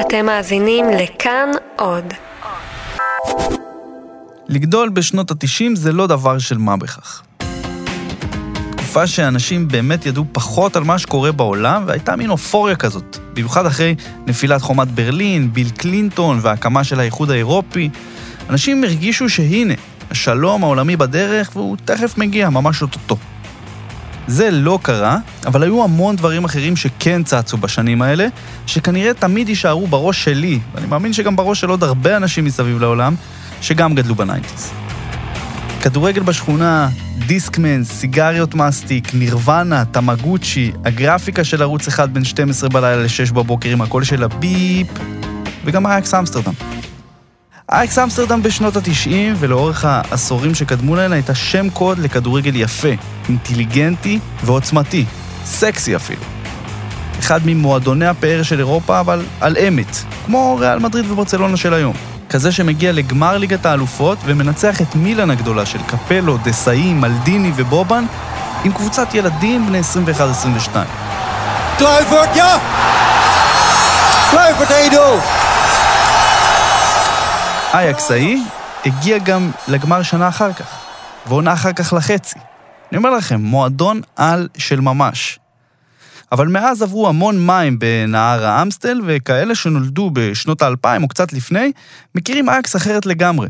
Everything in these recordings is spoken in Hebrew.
אתם מאזינים לכאן עוד. לגדול בשנות ה-90 זה לא דבר של מה בכך. תקופה שאנשים באמת ידעו פחות על מה שקורה בעולם, והייתה מין אופוריה כזאת. במיוחד אחרי נפילת חומת ברלין, ביל קלינטון וההקמה של האיחוד האירופי. אנשים הרגישו שהנה, השלום העולמי בדרך, והוא תכף מגיע, ממש אוטוטו. זה לא קרה, אבל היו המון דברים אחרים שכן צצו בשנים האלה, שכנראה תמיד יישארו בראש שלי, ואני מאמין שגם בראש של עוד הרבה אנשים מסביב לעולם, שגם גדלו ב nineties. כדורגל בשכונה, דיסקמן, סיגריות מסטיק, נירוונה, תמגוצ'י, הגרפיקה של ערוץ אחד בין 12 בלילה ל-6 בבוקר עם הקול של הביפ, וגם אייקס אמסטרדם. אייקס אמסטרדם בשנות ה-90 ולאורך העשורים שקדמו להן הייתה שם קוד לכדורגל יפה, אינטליגנטי ועוצמתי, סקסי אפילו. אחד ממועדוני הפאר של אירופה, אבל על אמת, כמו ריאל מדריד וברצלונה של היום. כזה שמגיע לגמר ליגת האלופות ומנצח את מילאן הגדולה של קפלו, דסאי, מלדיני ובובן עם קבוצת ילדים בני 21-22. Kluivert, ja! Kluivert 1-0. אייקס ההיא הגיע גם לגמר שנה אחר כך, ועונה אחר כך לחצי. אני אומר לכם, מועדון על של ממש. אבל מאז עברו המון מים בנהר האמסטל, וכאלה שנולדו בשנות האלפיים או קצת לפני, מכירים אייקס אחרת לגמרי.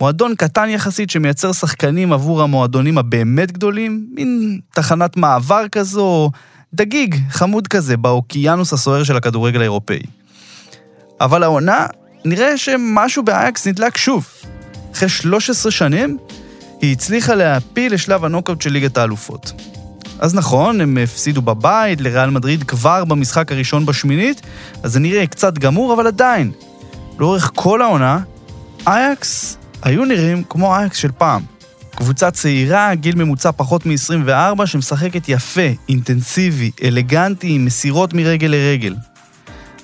מועדון קטן יחסית שמייצר שחקנים עבור המועדונים הבאמת גדולים, מין תחנת מעבר כזו, דגיג, חמוד כזה, באוקיינוס הסוער של הכדורגל האירופאי. אבל העונה, נראה שמשהו באייקס נדלק שוב. אחרי 13 שנים, היא הצליחה להעפיל לשלב הנוקאוט של ליגת האלופות. אז נכון, הם הפסידו בבית לריאל מדריד כבר במשחק הראשון בשמינית, אז זה נראה קצת גמור, אבל עדיין, לאורך כל העונה, אייקס היו נראים כמו אייקס של פעם. קבוצה צעירה, גיל ממוצע פחות מ-24, שמשחקת יפה, אינטנסיבי, אלגנטי, עם מסירות מרגל לרגל.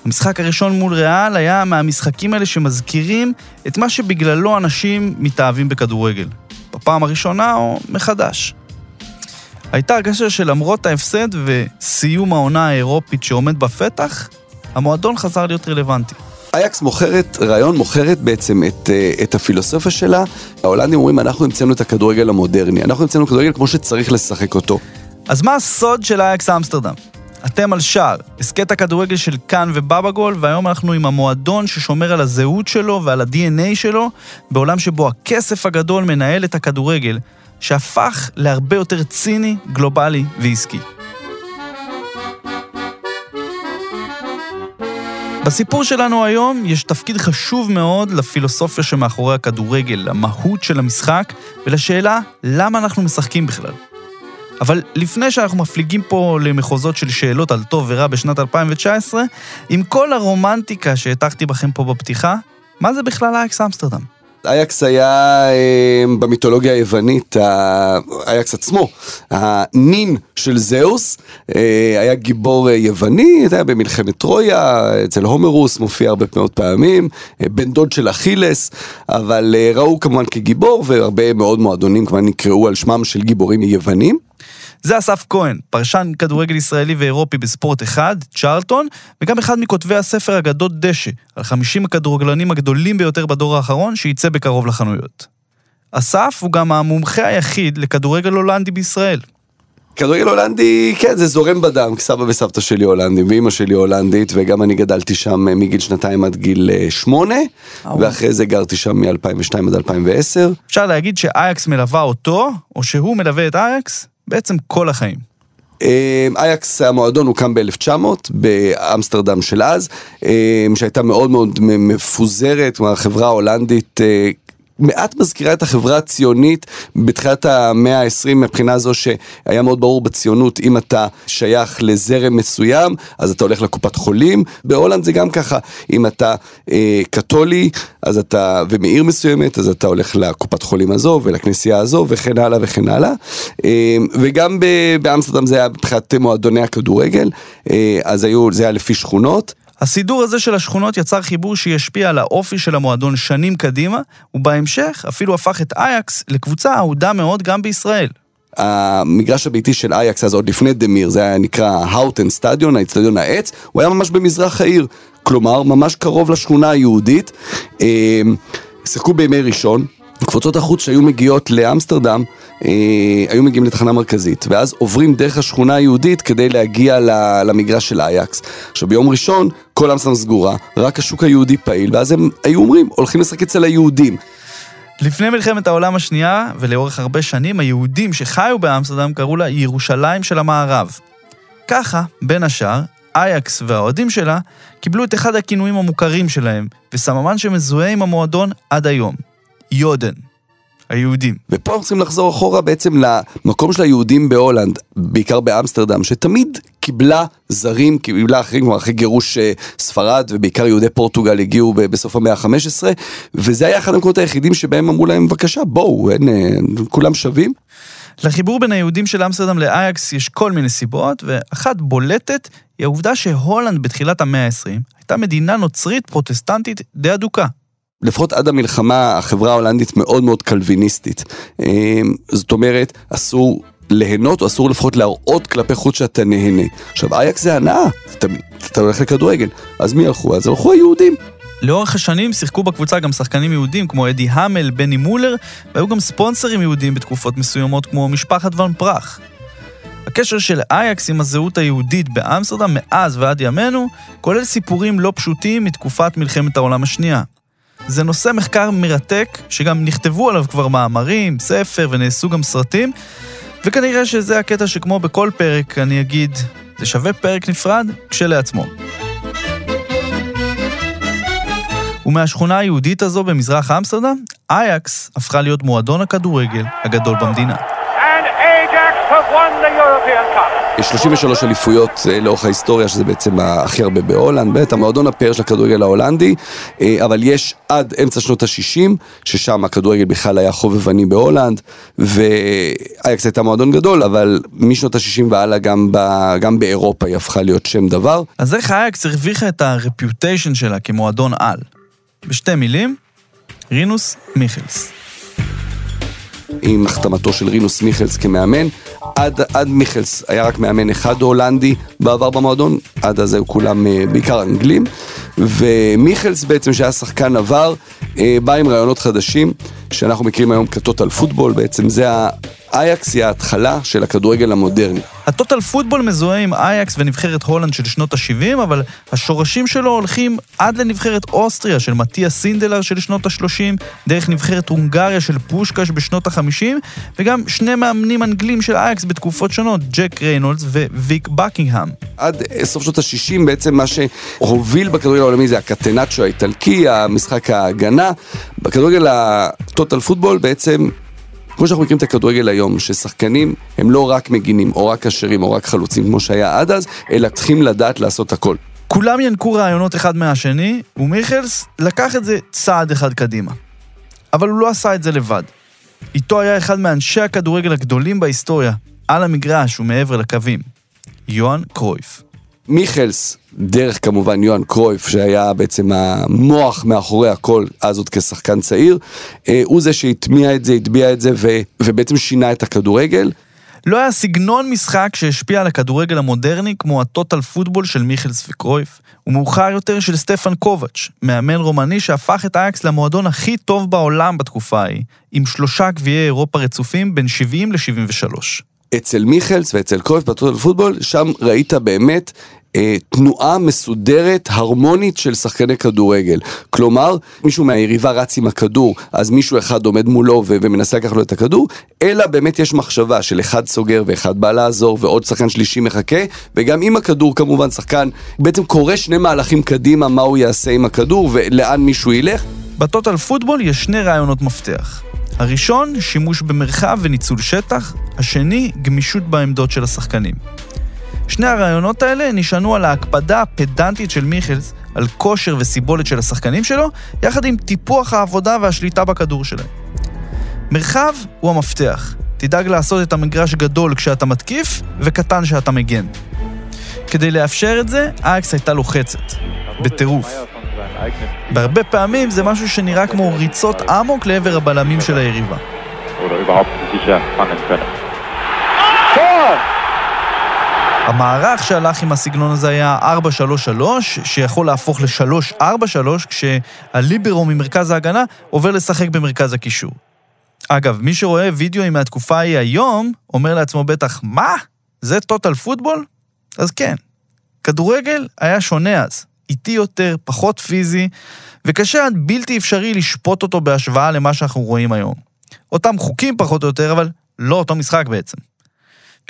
המשחק הראשון מול ריאל היה מהמשחקים האלה שמזכירים את מה שבגללו אנשים מתאהבים בכדורגל. בפעם הראשונה או מחדש. הייתה הרגשה שלמרות ההפסד וסיום העונה האירופית שעומד בפתח, המועדון חזר להיות רלוונטי. אייקס מוכרת, רעיון מוכרת בעצם את, אה, את הפילוסופיה שלה. ההולנדים אומרים, אנחנו המצאנו את הכדורגל המודרני, אנחנו המצאנו כדורגל כמו שצריך לשחק אותו. אז מה הסוד של אייקס אמסטרדם? אתם על שער, הסכת הכדורגל של כאן ובבא גול, והיום אנחנו עם המועדון ששומר על הזהות שלו ועל ה-DNA שלו, בעולם שבו הכסף הגדול מנהל את הכדורגל, שהפך להרבה יותר ציני, גלובלי ועסקי. בסיפור שלנו היום יש תפקיד חשוב מאוד לפילוסופיה שמאחורי הכדורגל, למהות של המשחק ולשאלה למה אנחנו משחקים בכלל. אבל לפני שאנחנו מפליגים פה למחוזות של שאלות על טוב ורע בשנת 2019, עם כל הרומנטיקה שהטחתי בכם פה בפתיחה, מה זה בכלל אייקס אמסטרדם? אייקס היה אה, במיתולוגיה היוונית, אייקס עצמו, הנין של זהוס, אה, היה גיבור אה, יווני, זה היה במלחמת טרויה, אצל הומרוס מופיע הרבה מאוד פעמים, אה, בן דוד של אכילס, אבל ראו כמובן כגיבור, והרבה מאוד מועדונים כמובן נקראו על שמם של גיבורים יוונים. זה אסף כהן, פרשן כדורגל ישראלי ואירופי בספורט אחד, צ'רלטון, וגם אחד מכותבי הספר אגדות דשא, על 50 הכדורגלנים הגדולים ביותר בדור האחרון, שייצא בקרוב לחנויות. אסף הוא גם המומחה היחיד לכדורגל הולנדי בישראל. כדורגל הולנדי, כן, זה זורם בדם, סבא וסבתא שלי הולנדים, ואימא שלי הולנדית, וגם אני גדלתי שם מגיל שנתיים עד גיל אה, שמונה, ואחרי זה גרתי שם מ-2002 עד 2010. אפשר להגיד שאייקס מלווה אותו, או שהוא מלווה את אייקס, בעצם כל החיים. אה, אייקס, המועדון הוקם ב-1900 באמסטרדם של אז, אה, שהייתה מאוד מאוד מפוזרת, כלומר החברה ההולנדית אה, מעט מזכירה את החברה הציונית בתחילת המאה ה-20 מבחינה זו שהיה מאוד ברור בציונות אם אתה שייך לזרם מסוים אז אתה הולך לקופת חולים. בהולנד זה גם ככה. אם אתה אה, קתולי אז אתה ומעיר מסוימת אז אתה הולך לקופת חולים הזו ולכנסייה הזו וכן הלאה וכן הלאה. אה, וגם באמסטרדם זה היה מבחינת מועדוני הכדורגל. אה, אז היו זה היה לפי שכונות הסידור הזה של השכונות יצר חיבור שישפיע על האופי של המועדון שנים קדימה, ובהמשך אפילו הפך את אייקס לקבוצה אהודה מאוד גם בישראל. המגרש הביתי של אייקס, אז עוד לפני דמיר, זה היה נקרא האוטן סטדיון, האצטדיון העץ, הוא היה ממש במזרח העיר, כלומר, ממש קרוב לשכונה היהודית. אה, שיחקו בימי ראשון, קבוצות החוץ שהיו מגיעות לאמסטרדם, אה, היו מגיעים לתחנה מרכזית, ואז עוברים דרך השכונה היהודית כדי להגיע למגרש של אייקס. עכשיו ביום ראשון, כל אמסטרדם סגורה, רק השוק היהודי פעיל, ואז הם היו אומרים, הולכים לשחק אצל היהודים. לפני מלחמת העולם השנייה, ולאורך הרבה שנים, היהודים שחיו באמסטרדם קראו לה ירושלים של המערב. ככה, בין השאר, אייקס והאוהדים שלה קיבלו את אחד הכינויים המוכרים שלהם, וסממן שמזוהה עם המועדון עד היום, יודן. היהודים. ופה אנחנו צריכים לחזור אחורה בעצם למקום של היהודים בהולנד, בעיקר באמסטרדם, שתמיד קיבלה זרים, קיבלה אחרים, כלומר אחרי גירוש אה, ספרד, ובעיקר יהודי פורטוגל הגיעו בסוף המאה ה-15, וזה היה אחד המקומות היחידים שבהם אמרו להם, בבקשה, בואו, אין, אה, כולם שווים. לחיבור בין היהודים של אמסטרדם לאייקס יש כל מיני סיבות, ואחת בולטת היא העובדה שהולנד בתחילת המאה ה-20 הייתה מדינה נוצרית פרוטסטנטית די אדוקה. לפחות עד המלחמה החברה ההולנדית מאוד מאוד קלוויניסטית. אמ, זאת אומרת, אסור ליהנות, או אסור לפחות להראות כלפי חוץ שאתה נהנה. עכשיו, אייקס זה הנאה, אתה, אתה הולך לכדורגל. אז מי הלכו? אז הלכו היהודים. לאורך השנים שיחקו בקבוצה גם שחקנים יהודים כמו אדי המל, בני מולר, והיו גם ספונסרים יהודים בתקופות מסוימות כמו משפחת ון פרח. הקשר של אייקס עם הזהות היהודית באמסטרדם מאז ועד ימינו כולל סיפורים לא פשוטים מתקופת מלחמת העולם השנייה. זה נושא מחקר מרתק, שגם נכתבו עליו כבר מאמרים, ספר ונעשו גם סרטים, וכנראה שזה הקטע שכמו בכל פרק אני אגיד, זה שווה פרק נפרד כשלעצמו. ומהשכונה היהודית הזו במזרח אמסטרדם, אייקס הפכה להיות מועדון הכדורגל הגדול במדינה. יש 33 אליפויות אה, לאורך ההיסטוריה, שזה בעצם הכי הרבה בהולנד, באמת המועדון הפאר של הכדורגל ההולנדי, אה, אבל יש עד אמצע שנות ה-60, ששם הכדורגל בכלל היה חובבני בהולנד, ואייקס הייתה מועדון גדול, אבל משנות ה-60 והלאה גם, ב, גם באירופה היא הפכה להיות שם דבר. אז איך אייקס הרוויחה את הרפיוטיישן שלה כמועדון על? בשתי מילים, רינוס מיכלס. עם החתמתו של רינוס מיכלס כמאמן. עד, עד מיכלס היה רק מאמן אחד הולנדי בעבר במועדון, עד אז היו כולם אה, בעיקר אנגלים. ומיכלס בעצם, שהיה שחקן עבר, אה, בא עם רעיונות חדשים, שאנחנו מכירים היום כטוטל פוטבול, בעצם זה אייקס היא ההתחלה של הכדורגל המודרני. ה total football מזוהה עם אייקס ונבחרת הולנד של שנות ה-70, אבל השורשים שלו הולכים עד לנבחרת אוסטריה של מתיאס סינדלר של שנות ה-30, דרך נבחרת הונגריה של פושקאש בשנות ה-50, וגם שני מאמנים אנגלים של אייקס בתקופות שונות, ג'ק ריינולדס וויק בקינגהם. עד סוף שנות ה-60 בעצם מה שהוביל בכדורגל העולמי זה הקטנצ'יו האיטלקי, המשחק ההגנה. בכדורגל ה total football בעצם כמו שאנחנו מכירים את הכדורגל היום, ששחקנים הם לא רק מגינים, או רק קשרים, או רק חלוצים, כמו שהיה עד אז, אלא צריכים לדעת לעשות הכל. כולם ינקו רעיונות אחד מהשני, ומיכלס לקח את זה צעד אחד קדימה. אבל הוא לא עשה את זה לבד. איתו היה אחד מאנשי הכדורגל הגדולים בהיסטוריה, על המגרש ומעבר לקווים, יוהאן קרויף. מיכלס, דרך כמובן יוהאן קרויף, שהיה בעצם המוח מאחורי הכל, אז עוד כשחקן צעיר, אה, הוא זה שהטמיע את זה, הטביע את זה, ו, ובעצם שינה את הכדורגל. לא היה סגנון משחק שהשפיע על הכדורגל המודרני כמו הטוטל פוטבול של מיכלס וקרויף, ומאוחר יותר של סטפן קובץ', מאמן רומני שהפך את אייקס למועדון הכי טוב בעולם בתקופה ההיא, עם שלושה גביעי אירופה רצופים בין 70 ל-73. אצל מיכלס ואצל קרויף בטוטל פוטבול, שם ראית באמת אה, תנועה מסודרת, הרמונית של שחקני כדורגל. כלומר, מישהו מהיריבה רץ עם הכדור, אז מישהו אחד עומד מולו ו- ומנסה לקחת לו את הכדור, אלא באמת יש מחשבה של אחד סוגר ואחד בא לעזור ועוד שחקן שלישי מחכה, וגם עם הכדור כמובן שחקן בעצם קורא שני מהלכים קדימה מה הוא יעשה עם הכדור ולאן מישהו ילך. בטוטל פוטבול יש שני רעיונות מפתח. הראשון, שימוש במרחב וניצול שטח, השני, גמישות בעמדות של השחקנים. שני הרעיונות האלה נשענו על ההקפדה הפדנטית של מיכלס על כושר וסיבולת של השחקנים שלו, יחד עם טיפוח העבודה והשליטה בכדור שלהם. מרחב הוא המפתח. תדאג לעשות את המגרש גדול כשאתה מתקיף, וקטן כשאתה מגן. כדי לאפשר את זה, אייקס הייתה לוחצת. בטירוף. בהרבה פעמים זה משהו שנראה כמו ריצות אמוק לעבר הבלמים של היריבה. המערך שהלך עם הסגנון הזה היה 4-3-3, שיכול להפוך ל-3-4-3, כשהליברו ממרכז ההגנה עובר לשחק במרכז הקישור. אגב, מי שרואה וידאוים מהתקופה ההיא היום, אומר לעצמו בטח, מה? זה טוטל פוטבול? אז כן. כדורגל היה שונה אז. איטי יותר, פחות פיזי, וקשה עד בלתי אפשרי לשפוט אותו בהשוואה למה שאנחנו רואים היום. אותם חוקים פחות או יותר, אבל לא אותו משחק בעצם.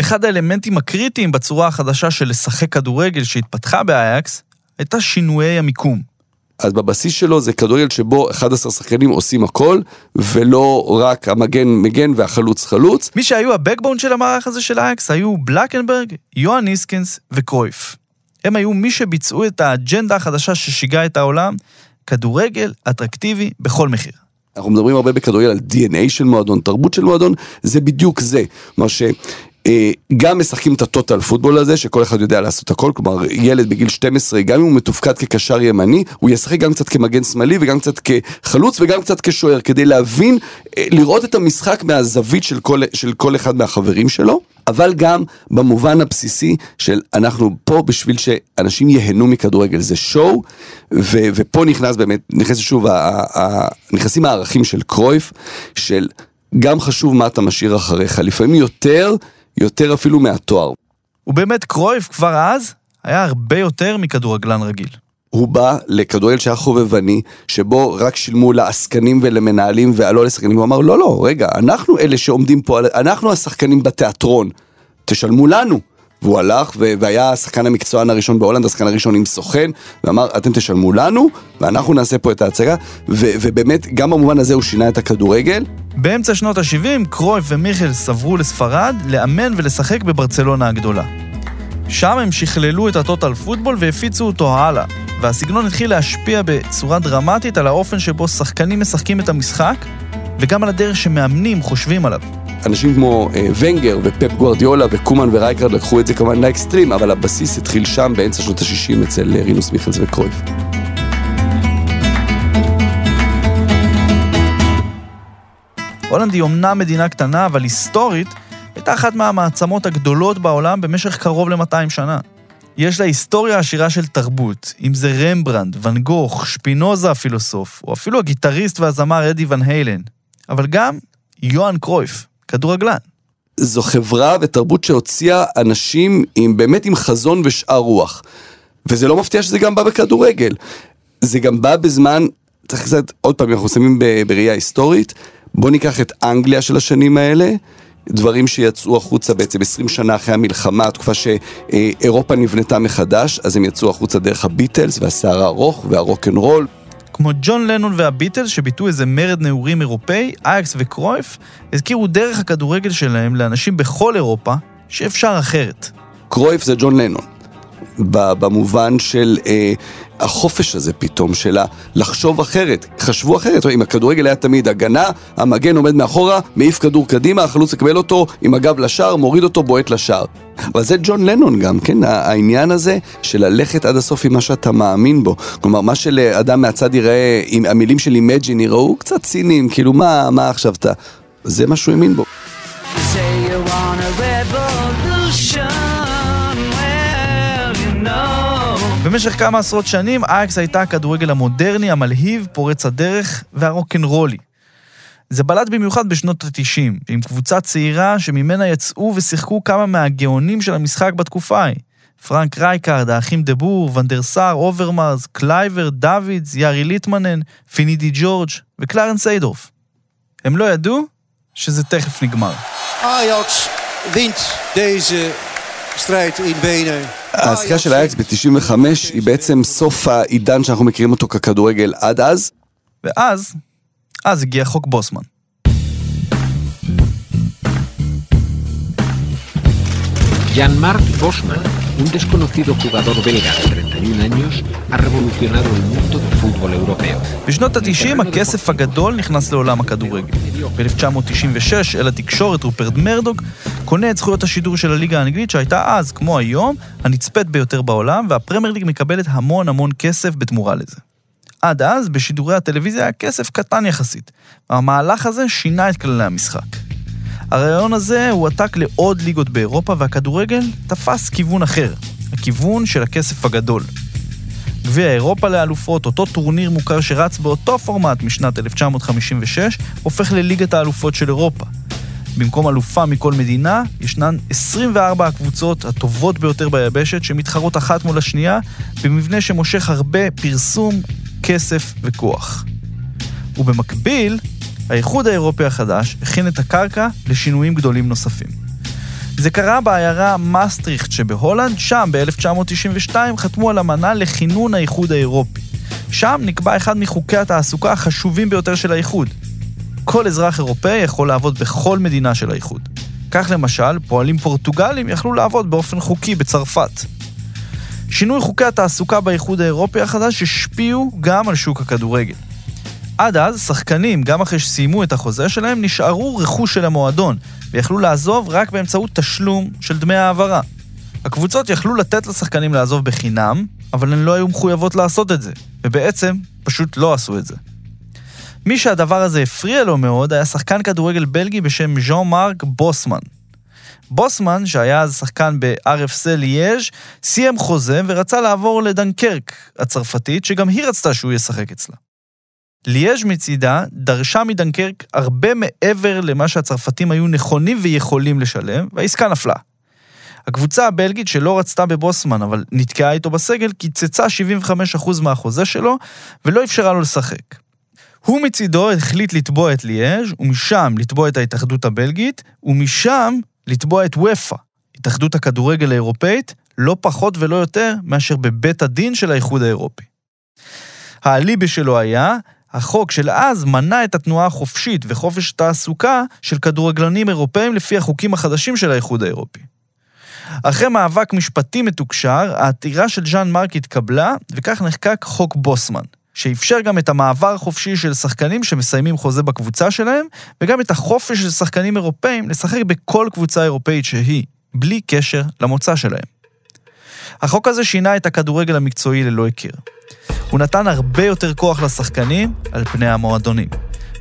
אחד האלמנטים הקריטיים בצורה החדשה של לשחק כדורגל שהתפתחה באייקס, הייתה שינויי המיקום. אז בבסיס שלו זה כדורגל שבו 11 שחקנים עושים הכל, ולא רק המגן מגן והחלוץ חלוץ. מי שהיו הבקבון של המערך הזה של אייקס היו בלקנברג, יוהן ניסקנס וקרויף. הם היו מי שביצעו את האג'נדה החדשה ששיגעה את העולם, כדורגל אטרקטיבי בכל מחיר. אנחנו מדברים הרבה בכדורגל על DNA של מועדון, תרבות של מועדון, זה בדיוק זה. כלומר ש... אה, משחקים את הטוטל פוטבול הזה, שכל אחד יודע לעשות הכל, כלומר ילד בגיל 12, גם אם הוא מתופקד כקשר ימני, הוא ישחק גם קצת כמגן שמאלי וגם קצת כחלוץ וגם קצת כשוער, כדי להבין, אה, לראות את המשחק מהזווית של כל, של כל אחד מהחברים שלו. אבל גם במובן הבסיסי של אנחנו פה בשביל שאנשים ייהנו מכדורגל, זה שואו, ו- ופה נכנס באמת, נכנס שוב, ה- ה- נכנסים הערכים של קרויף, של גם חשוב מה אתה משאיר אחריך, לפעמים יותר יותר אפילו מהתואר. ובאמת קרויף כבר אז היה הרבה יותר מכדורגלן רגיל. הוא בא לכדורגל שהיה חובבני, שבו רק שילמו לעסקנים ולמנהלים ולא לשחקנים, הוא אמר, לא, לא, רגע, אנחנו אלה שעומדים פה, אנחנו השחקנים בתיאטרון, תשלמו לנו. והוא הלך והיה השחקן המקצוען הראשון בהולנד, השחקן הראשון עם סוכן, ואמר, אתם תשלמו לנו, ואנחנו נעשה פה את ההצגה, ובאמת, גם במובן הזה הוא שינה את הכדורגל. באמצע שנות ה-70, קרויף ומיכלס עברו לספרד לאמן ולשחק בברצלונה הגדולה. שם הם שכללו את ה total football והפיצו אותו הלאה, והסגנון התחיל להשפיע בצורה דרמטית על האופן שבו שחקנים משחקים את המשחק, וגם על הדרך שמאמנים חושבים עליו. אנשים כמו אה, ונגר ופפ גוארדיולה וקומן ורייקרד לקחו את זה כמובן לאקסטרים, אבל הבסיס התחיל שם באמצע שנות ה-60 אצל אה, רינוס מיכלס וקרויף. הולנד היא אומנם מדינה קטנה, אבל היסטורית, הייתה אחת מהמעצמות הגדולות בעולם במשך קרוב ל-200 שנה. יש לה היסטוריה עשירה של תרבות, אם זה רמברנד, ואן גוך, שפינוזה הפילוסוף, או אפילו הגיטריסט והזמר אדי ון היילן. אבל גם יוהאן קרויף, כדורגלן. זו חברה ותרבות שהוציאה אנשים עם, באמת עם חזון ושאר רוח. וזה לא מפתיע שזה גם בא בכדורגל. זה גם בא בזמן, צריך קצת, עוד פעם, אנחנו שמים בראייה היסטורית, בוא ניקח את אנגליה של השנים האלה, דברים שיצאו החוצה בעצם 20 שנה אחרי המלחמה, התקופה שאירופה נבנתה מחדש, אז הם יצאו החוצה דרך הביטלס והשיער הארוך והרוקנרול. כמו ג'ון לנון והביטלס שביטאו איזה מרד נעורים אירופאי, אייקס וקרויף, הזכירו דרך הכדורגל שלהם לאנשים בכל אירופה שאפשר אחרת. קרויף זה ג'ון לנון. במובן של אה, החופש הזה פתאום, של לחשוב אחרת. חשבו אחרת, אם הכדורגל היה תמיד הגנה, המגן עומד מאחורה, מעיף כדור קדימה, החלוץ יקבל אותו עם הגב לשער, מוריד אותו, בועט לשער. אבל זה ג'ון לנון גם, כן? העניין הזה של ללכת עד הסוף עם מה שאתה מאמין בו. כלומר, מה שלאדם מהצד יראה, עם המילים של Imagine יראו קצת ציניים, כאילו מה, מה עכשיו אתה... זה מה שהוא האמין בו. במשך כמה עשרות שנים, אייקס הייתה הכדורגל המודרני, המלהיב, פורץ הדרך והרוקנרולי. זה בלט במיוחד בשנות ה-90, עם קבוצה צעירה שממנה יצאו ושיחקו כמה מהגאונים של המשחק בתקופה ההיא. פרנק רייקארד, האחים דה בור, ואן דר סאר, אוברמרס, קלויברט, דוידס, יארי ליטמנן, פינידי ג'ורג' וקלרנס סיידורף. הם לא ידעו שזה תכף נגמר. אייקס wint deze strijd in. הזכייה של אייקס ב-95 היא בעצם סוף העידן שאנחנו מכירים אותו ככדורגל עד אז. ואז, אז הגיע חוק בוסמן. Jan-Marc Bosman, un desconocido jugador belga de 31 años, ha revolucionado el mundo del fútbol europeo. בשנות ה-90 הכסף הגדול נכנס לעולם הכדורגל. ב-1996 אל התקשורת רופרט מרדוק קונה את זכויות השידור של הליגה האנגלית שהייתה אז, כמו היום, הנצפית ביותר בעולם, והפרמייר ליג מקבלת המון המון כסף בתמורה לזה. עד אז, בשידורי הטלוויזיה היה כסף קטן יחסית, והמהלך הזה שינה את כללי המשחק. הרעיון הזה הועתק לעוד ליגות באירופה, והכדורגל תפס כיוון אחר, הכיוון של הכסף הגדול. גביע אירופה לאלופות, אותו טורניר מוכר שרץ באותו פורמט משנת 1956, הופך לליגת האלופות של אירופה. במקום אלופה מכל מדינה, ישנן 24 הקבוצות הטובות ביותר ביבשת שמתחרות אחת מול השנייה, במבנה שמושך הרבה פרסום, כסף וכוח. ובמקביל, האיחוד האירופי החדש הכין את הקרקע לשינויים גדולים נוספים. זה קרה בעיירה מסטריכט שבהולנד, שם ב-1992 חתמו על אמנה לכינון האיחוד האירופי. שם נקבע אחד מחוקי התעסוקה החשובים ביותר של האיחוד. כל אזרח אירופאי יכול לעבוד בכל מדינה של האיחוד. כך למשל, פועלים פורטוגלים יכלו לעבוד באופן חוקי בצרפת. שינוי חוקי התעסוקה באיחוד האירופי החדש השפיעו גם על שוק הכדורגל. עד אז, שחקנים, גם אחרי שסיימו את החוזה שלהם, נשארו רכוש של המועדון, ויכלו לעזוב רק באמצעות תשלום של דמי העברה. הקבוצות יכלו לתת לשחקנים לעזוב בחינם, אבל הן לא היו מחויבות לעשות את זה, ובעצם פשוט לא עשו את זה. מי שהדבר הזה הפריע לו מאוד היה שחקן כדורגל בלגי בשם ז'אן מרק בוסמן. בוסמן, שהיה אז שחקן ב-RFC ליאז', סיים חוזה ורצה לעבור לדנקרק הצרפתית, שגם היא רצתה שהוא ישחק אצלה. ליאז' מצידה דרשה מדנקרק הרבה מעבר למה שהצרפתים היו נכונים ויכולים לשלם, והעסקה נפלה. הקבוצה הבלגית שלא רצתה בבוסמן, אבל נתקעה איתו בסגל, קיצצה 75% מהחוזה שלו, ולא אפשרה לו לשחק. הוא מצידו החליט לתבוע את ליאז' ומשם לתבוע את ההתאחדות הבלגית, ומשם לתבוע את ופא, התאחדות הכדורגל האירופאית, לא פחות ולא יותר מאשר בבית הדין של האיחוד האירופי. האליבי שלו היה, החוק של אז מנע את התנועה החופשית וחופש תעסוקה של כדורגלנים אירופאים לפי החוקים החדשים של האיחוד האירופי. אחרי מאבק משפטי מתוקשר, העתירה של ז'אן מרק התקבלה, וכך נחקק חוק בוסמן, שאפשר גם את המעבר החופשי של שחקנים שמסיימים חוזה בקבוצה שלהם, וגם את החופש של שחקנים אירופאים לשחק בכל קבוצה אירופאית שהיא, בלי קשר למוצא שלהם. החוק הזה שינה את הכדורגל המקצועי ללא הכר. הוא נתן הרבה יותר כוח לשחקנים על פני המועדונים,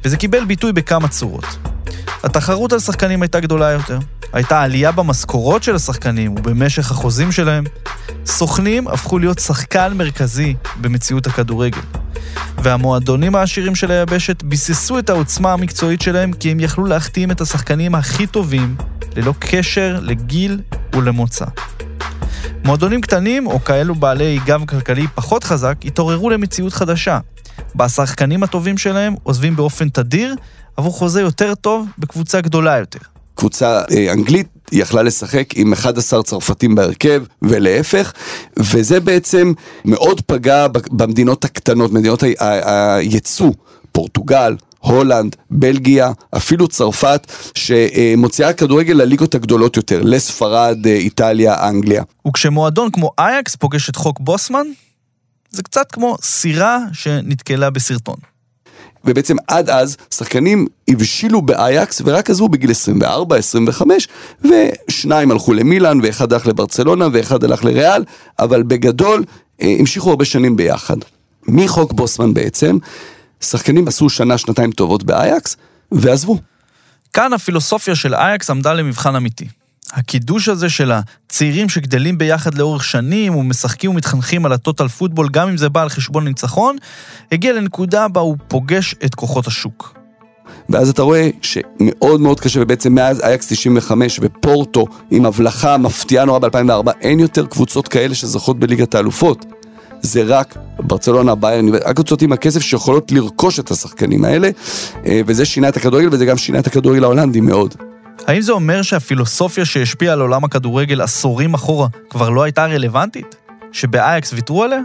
וזה קיבל ביטוי בכמה צורות. התחרות על שחקנים הייתה גדולה יותר, הייתה עלייה במשכורות של השחקנים ובמשך החוזים שלהם. סוכנים הפכו להיות שחקן מרכזי במציאות הכדורגל. והמועדונים העשירים של היבשת ביססו את העוצמה המקצועית שלהם כי הם יכלו להחתים את השחקנים הכי טובים, ללא קשר לגיל ולמוצא. מועדונים קטנים, או כאלו בעלי גב כלכלי פחות חזק, התעוררו למציאות חדשה. והשחקנים הטובים שלהם עוזבים באופן תדיר עבור חוזה יותר טוב בקבוצה גדולה יותר. קבוצה אה, אנגלית יכלה לשחק עם 11 צרפתים בהרכב ולהפך, וזה בעצם מאוד פגע במדינות הקטנות, מדינות הייצוא, פורטוגל, הולנד, בלגיה, אפילו צרפת, שמוציאה כדורגל לליגות הגדולות יותר, לספרד, איטליה, אנגליה. וכשמועדון כמו אייקס פוגש את חוק בוסמן, זה קצת כמו סירה שנתקלה בסרטון. ובעצם עד אז שחקנים הבשילו באייקס ורק עזבו בגיל 24-25 ושניים הלכו למילאן ואחד הלך לברצלונה ואחד הלך לריאל אבל בגדול אה, המשיכו הרבה שנים ביחד. מחוק בוסמן בעצם שחקנים עשו שנה, שנתיים טובות באייקס, ועזבו. כאן הפילוסופיה של אייקס עמדה למבחן אמיתי. הקידוש הזה של הצעירים שגדלים ביחד לאורך שנים ומשחקים ומתחנכים על הטוטל פוטבול, גם אם זה בא על חשבון ניצחון, הגיע לנקודה בה הוא פוגש את כוחות השוק. ואז אתה רואה שמאוד מאוד קשה, ובעצם מאז אייקס 95 ופורטו עם הבלחה מפתיעה נורא ב-2004, אין יותר קבוצות כאלה שזוכות בליגת האלופות. זה רק ברצלונה, ביירן, הקבוצות עם הכסף שיכולות לרכוש את השחקנים האלה, אה, וזה שינה את הכדורגל וזה גם שינה את הכדורגל ההולנדי מאוד. האם זה אומר שהפילוסופיה שהשפיעה על עולם הכדורגל עשורים אחורה כבר לא הייתה רלוונטית? שבאייקס ויתרו עליה?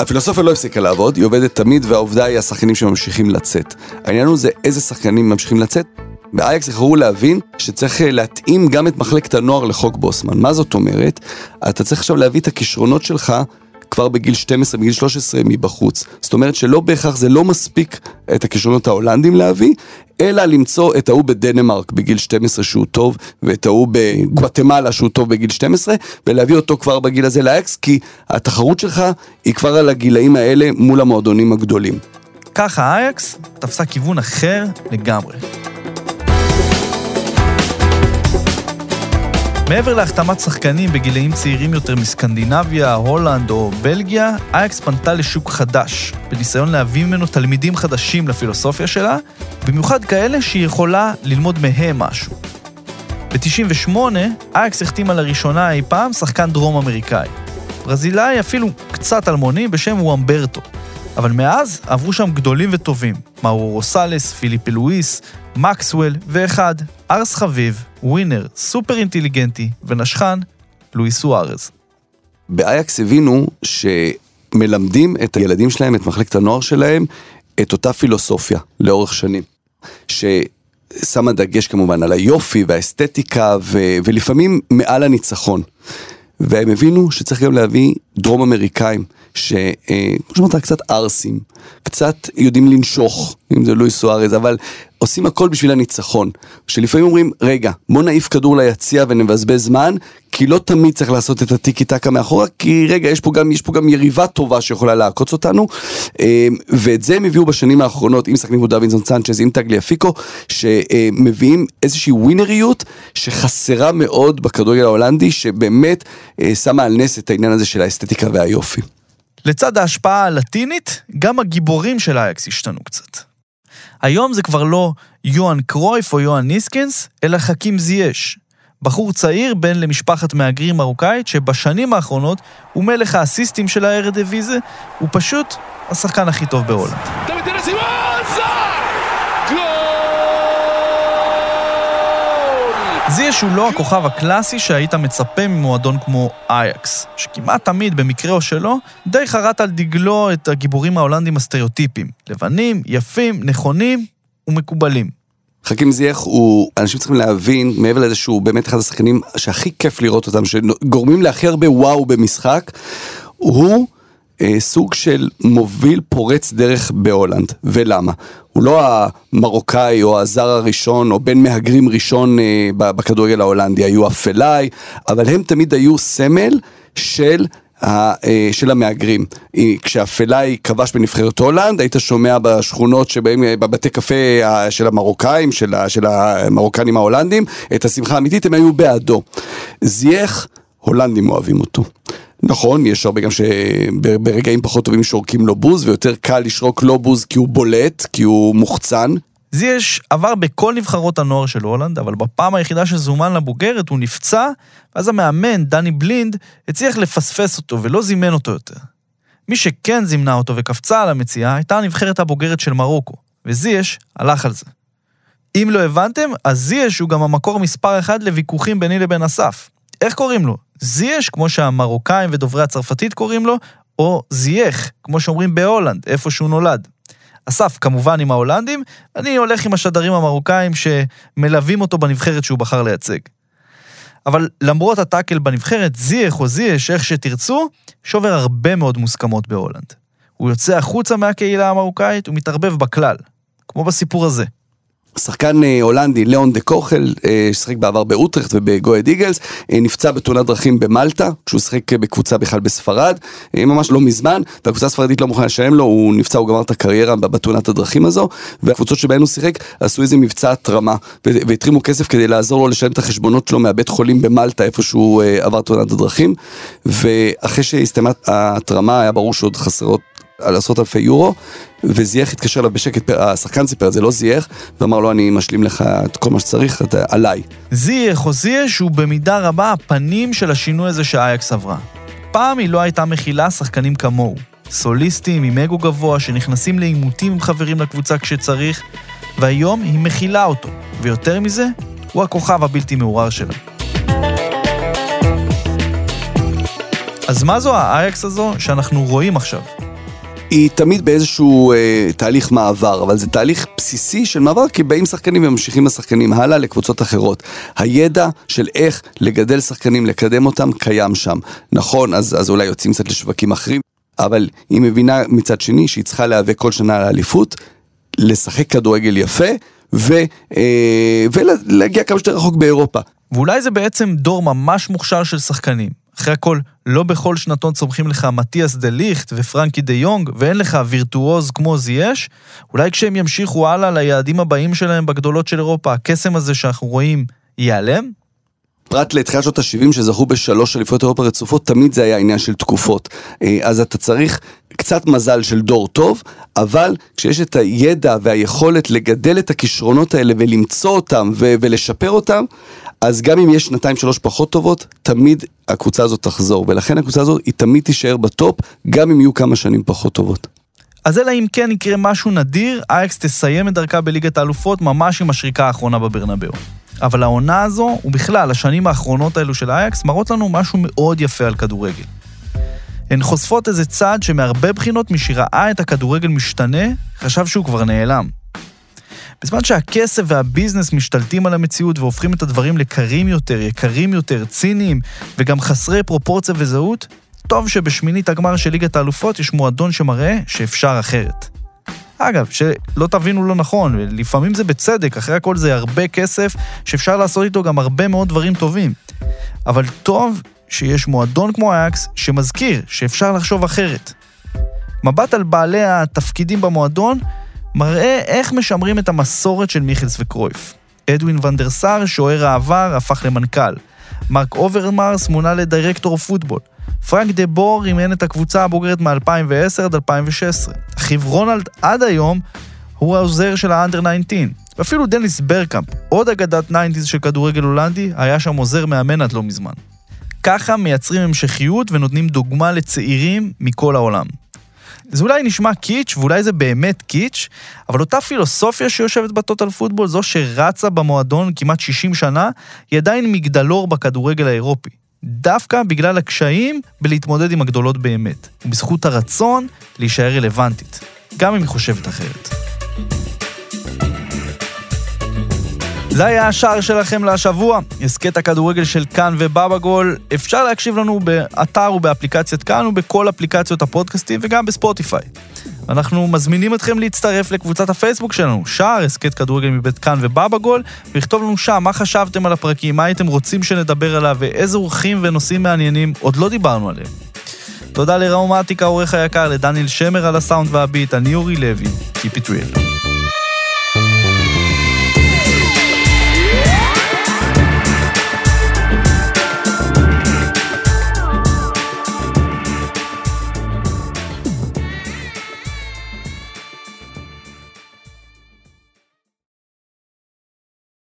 הפילוסופיה לא הפסיקה לעבוד, היא עובדת תמיד, והעובדה היא השחקנים שממשיכים לצאת. העניין הוא זה איזה שחקנים ממשיכים לצאת. באייקס יכולו להבין שצריך להתאים גם את מחלקת הנוער לחוק בוסמן. מה זאת אומרת? אתה צריך עכשיו להביא את הכישרונות שלך כבר בגיל 12, בגיל 13 מבחוץ. זאת אומרת שלא בהכרח זה לא מספיק את הכישרונות ההולנדים להביא, אלא למצוא את ההוא בדנמרק בגיל 12 שהוא טוב, ואת ההוא בגואטמלה שהוא טוב בגיל 12, ולהביא אותו כבר בגיל הזה לאקס, כי התחרות שלך היא כבר על הגילאים האלה מול המועדונים הגדולים. ככה אייקס תפסה כיוון אחר לגמרי. מעבר להחתמת שחקנים בגילאים צעירים יותר מסקנדינביה, הולנד או בלגיה, אייקס פנתה לשוק חדש, בניסיון להביא ממנו תלמידים חדשים לפילוסופיה שלה, במיוחד כאלה שהיא יכולה ללמוד מהם משהו. ב-98, אייקס החתימה לראשונה אי פעם שחקן דרום אמריקאי. ברזילאי אפילו קצת אלמוני בשם וומברטו. אבל מאז עברו שם גדולים וטובים, מאורו רוסלס, פיליפ לואיס, מקסוול, ואחד, ארס חביב, ווינר, סופר אינטליגנטי ונשכן, לואיס סוארז. באייקס הבינו שמלמדים את הילדים שלהם, את מחלקת הנוער שלהם, את אותה פילוסופיה לאורך שנים. ששמה דגש כמובן על היופי והאסתטיקה ו- ולפעמים מעל הניצחון. והם הבינו שצריך גם להביא דרום אמריקאים, שכמו שאמרת, קצת ערסים, קצת יודעים לנשוך, אם זה לואיס סוארז, אבל עושים הכל בשביל הניצחון. שלפעמים אומרים, רגע, בוא נעיף כדור ליציע ונבזבז זמן, כי לא תמיד צריך לעשות את הטיקי טקה מאחורה, כי רגע, יש פה גם, יש פה גם יריבה טובה שיכולה לעקוץ אותנו, אמ, ואת זה הם הביאו בשנים האחרונות עם שחקנים כמו דווינסון סנצ'ז, עם טגלי אפיקו, שמביאים איזושהי ווינריות שחסרה מאוד בכדורגל ההולנדי, שבאמת אה, שמה על נס את העניין הזה של האסתטיקה והיופי. לצד ההשפעה הלטינית, גם הגיבורים של אייקס השתנו קצת. היום זה כבר לא יוהאן קרויף או יוהאן ניסקנס, אלא חכים זייש. בחור צעיר בן למשפחת מהגרים מרוקאית, שבשנים האחרונות הוא מלך האסיסטים של הארדיוויזיה, הוא פשוט השחקן הכי טוב בהולנד. זייש הוא לא הכוכב הקלאסי שהיית מצפה ממועדון כמו אייקס, שכמעט תמיד, במקרה או שלא, די חרט על דגלו את הגיבורים ההולנדים הסטריאוטיפיים. לבנים, יפים, נכונים ומקובלים. חכים זייח הוא, אנשים צריכים להבין, מעבר לזה שהוא באמת אחד השחקנים שהכי כיף לראות אותם, שגורמים להכי הרבה וואו במשחק, הוא אה, סוג של מוביל פורץ דרך בהולנד. ולמה? הוא לא המרוקאי או הזר הראשון או בן מהגרים ראשון אה, בכדורגל ההולנדי, היו אפלאי, אבל הם תמיד היו סמל של אה, של המהגרים. כשאפלאי כבש בנבחרת הולנד, היית שומע בשכונות שבהם, אה, בבתי קפה של המרוקאים, של, של המרוקנים ההולנדים, את השמחה האמיתית, הם היו בעדו. זייח, הולנדים אוהבים אותו. נכון, יש הרבה גם שברגעים פחות טובים שורקים לו בוז, ויותר קל לשרוק לו בוז כי הוא בולט, כי הוא מוחצן. זייש עבר בכל נבחרות הנוער של הולנד, אבל בפעם היחידה שזומן לבוגרת הוא נפצע, ואז המאמן, דני בלינד, הצליח לפספס אותו ולא זימן אותו יותר. מי שכן זימנה אותו וקפצה על המציאה, הייתה הנבחרת הבוגרת של מרוקו, וזייש הלך על זה. אם לא הבנתם, אז זייש הוא גם המקור מספר אחד לוויכוחים ביני לבין אסף. איך קוראים לו? זייש, כמו שהמרוקאים ודוברי הצרפתית קוראים לו, או זייח, כמו שאומרים בהולנד, איפה שהוא נולד. אסף כמובן עם ההולנדים, אני הולך עם השדרים המרוקאים שמלווים אותו בנבחרת שהוא בחר לייצג. אבל למרות הטאקל בנבחרת, זייח או זייש, איך שתרצו, שובר הרבה מאוד מוסכמות בהולנד. הוא יוצא החוצה מהקהילה המרוקאית ומתערבב בכלל, כמו בסיפור הזה. שחקן אה, הולנדי, ליאון דה קוכל, אה, ששיחק בעבר באוטרכט ובגו אהד איגלס, אה, נפצע בתאונת דרכים במלטה, כשהוא שיחק בקבוצה בכלל בספרד, ממש לא מזמן, והקבוצה הספרדית לא מוכנה לשלם לו, הוא נפצע, הוא גמר את הקריירה בתאונת הדרכים הזו, והקבוצות שבהן הוא שיחק עשו איזה מבצע התרמה, והתרימו כסף כדי לעזור לו לשלם את החשבונות שלו מהבית חולים במלטה, איפה שהוא עבר תאונת הדרכים, ואחרי שהסתיימה ההתרמה היה ברור שעוד חסרות על עשרות אלפי יורו, וזייח התקשר אליו בשקט, השחקן סיפר את זה, לא זייח, ואמר לו, אני משלים לך את כל מה שצריך, אתה עליי. זייח או זייש הוא במידה רבה הפנים של השינוי הזה שאייקס עברה. פעם היא לא הייתה מכילה שחקנים כמוהו. סוליסטים עם אגו גבוה שנכנסים לעימותים עם חברים לקבוצה כשצריך, והיום היא מכילה אותו, ויותר מזה, הוא הכוכב הבלתי מעורר שלה. אז מה זו האייקס הזו שאנחנו רואים עכשיו? היא תמיד באיזשהו אה, תהליך מעבר, אבל זה תהליך בסיסי של מעבר, כי באים שחקנים וממשיכים השחקנים הלאה לקבוצות אחרות. הידע של איך לגדל שחקנים, לקדם אותם, קיים שם. נכון, אז, אז אולי יוצאים קצת לשווקים אחרים, אבל היא מבינה מצד שני שהיא צריכה להיאבק כל שנה על האליפות, לשחק כדורגל יפה, ו, אה, ולהגיע כמה שיותר רחוק באירופה. ואולי זה בעצם דור ממש מוכשר של שחקנים. אחרי הכל, לא בכל שנתון צומחים לך מתיאס דה ליכט ופרנקי דה יונג, ואין לך וירטואוז כמו זייש, אולי כשהם ימשיכו הלאה ליעדים הבאים שלהם בגדולות של אירופה, הקסם הזה שאנחנו רואים ייעלם? פרט לתחילת שנות ה-70 שזכו בשלוש אליפויות אירופה רצופות, תמיד זה היה עניין של תקופות. אה, אז אתה צריך קצת מזל של דור טוב, אבל כשיש את הידע והיכולת לגדל את הכישרונות האלה ולמצוא אותם ו- ולשפר אותם, אז גם אם יש שנתיים שלוש פחות טובות, תמיד הקבוצה הזאת תחזור, ולכן הקבוצה הזאת היא תמיד תישאר בטופ, גם אם יהיו כמה שנים פחות טובות. אז אלא אם כן יקרה משהו נדיר, אייקס תסיים את דרכה בליגת האלופות ממש עם השריקה האחרונה בברנבאו. אבל העונה הזו, ובכלל, השנים האחרונות האלו של אייקס, מראות לנו משהו מאוד יפה על כדורגל. הן חושפות איזה צד שמהרבה בחינות מי שראה את הכדורגל משתנה, חשב שהוא כבר נעלם. בזמן שהכסף והביזנס משתלטים על המציאות והופכים את הדברים לקרים יותר, יקרים יותר, ציניים וגם חסרי פרופורציה וזהות, טוב שבשמינית הגמר של ליגת האלופות יש מועדון שמראה שאפשר אחרת. אגב, שלא תבינו לא נכון, לפעמים זה בצדק, אחרי הכל זה הרבה כסף שאפשר לעשות איתו גם הרבה מאוד דברים טובים. אבל טוב שיש מועדון כמו אייקס שמזכיר שאפשר לחשוב אחרת. מבט על בעלי התפקידים במועדון מראה איך משמרים את המסורת של מיכלס וקרויף. אדווין ואן דר סאר, שוער העבר, הפך למנכ"ל. מרק אוברמרס מונה ל director football. פרנק דה בור אימן את הקבוצה הבוגרת מ-2010 עד 2016. אחיו רונלד עד היום הוא העוזר של האנדר 19. ואפילו דניס ברקאמפ, עוד אגדת 90's של כדורגל הולנדי, היה שם עוזר מאמן עד לא מזמן. ככה מייצרים המשכיות ונותנים דוגמה לצעירים מכל העולם. זה אולי נשמע קיץ', ואולי זה באמת קיץ', אבל אותה פילוסופיה שיושבת בטוטל פוטבול, זו שרצה במועדון כמעט 60 שנה, היא עדיין מגדלור בכדורגל האירופי. דווקא בגלל הקשיים בלהתמודד עם הגדולות באמת, ובזכות הרצון להישאר רלוונטית, גם אם היא חושבת אחרת. זה היה השער שלכם להשבוע, הסכת הכדורגל של כאן ובבא גול. אפשר להקשיב לנו באתר ובאפליקציית כאן ובכל אפליקציות הפודקאסטים וגם בספוטיפיי. אנחנו מזמינים אתכם להצטרף לקבוצת הפייסבוק שלנו, שער הסכת כדורגל מבית כאן ובבא גול, ולכתוב לנו שם מה חשבתם על הפרקים, מה הייתם רוצים שנדבר עליו ואיזה אורחים ונושאים מעניינים עוד לא דיברנו עליהם. תודה לראומטיק העורך היקר, לדניאל שמר על הסאונד והביט, אני אורי לוי, Keep it real.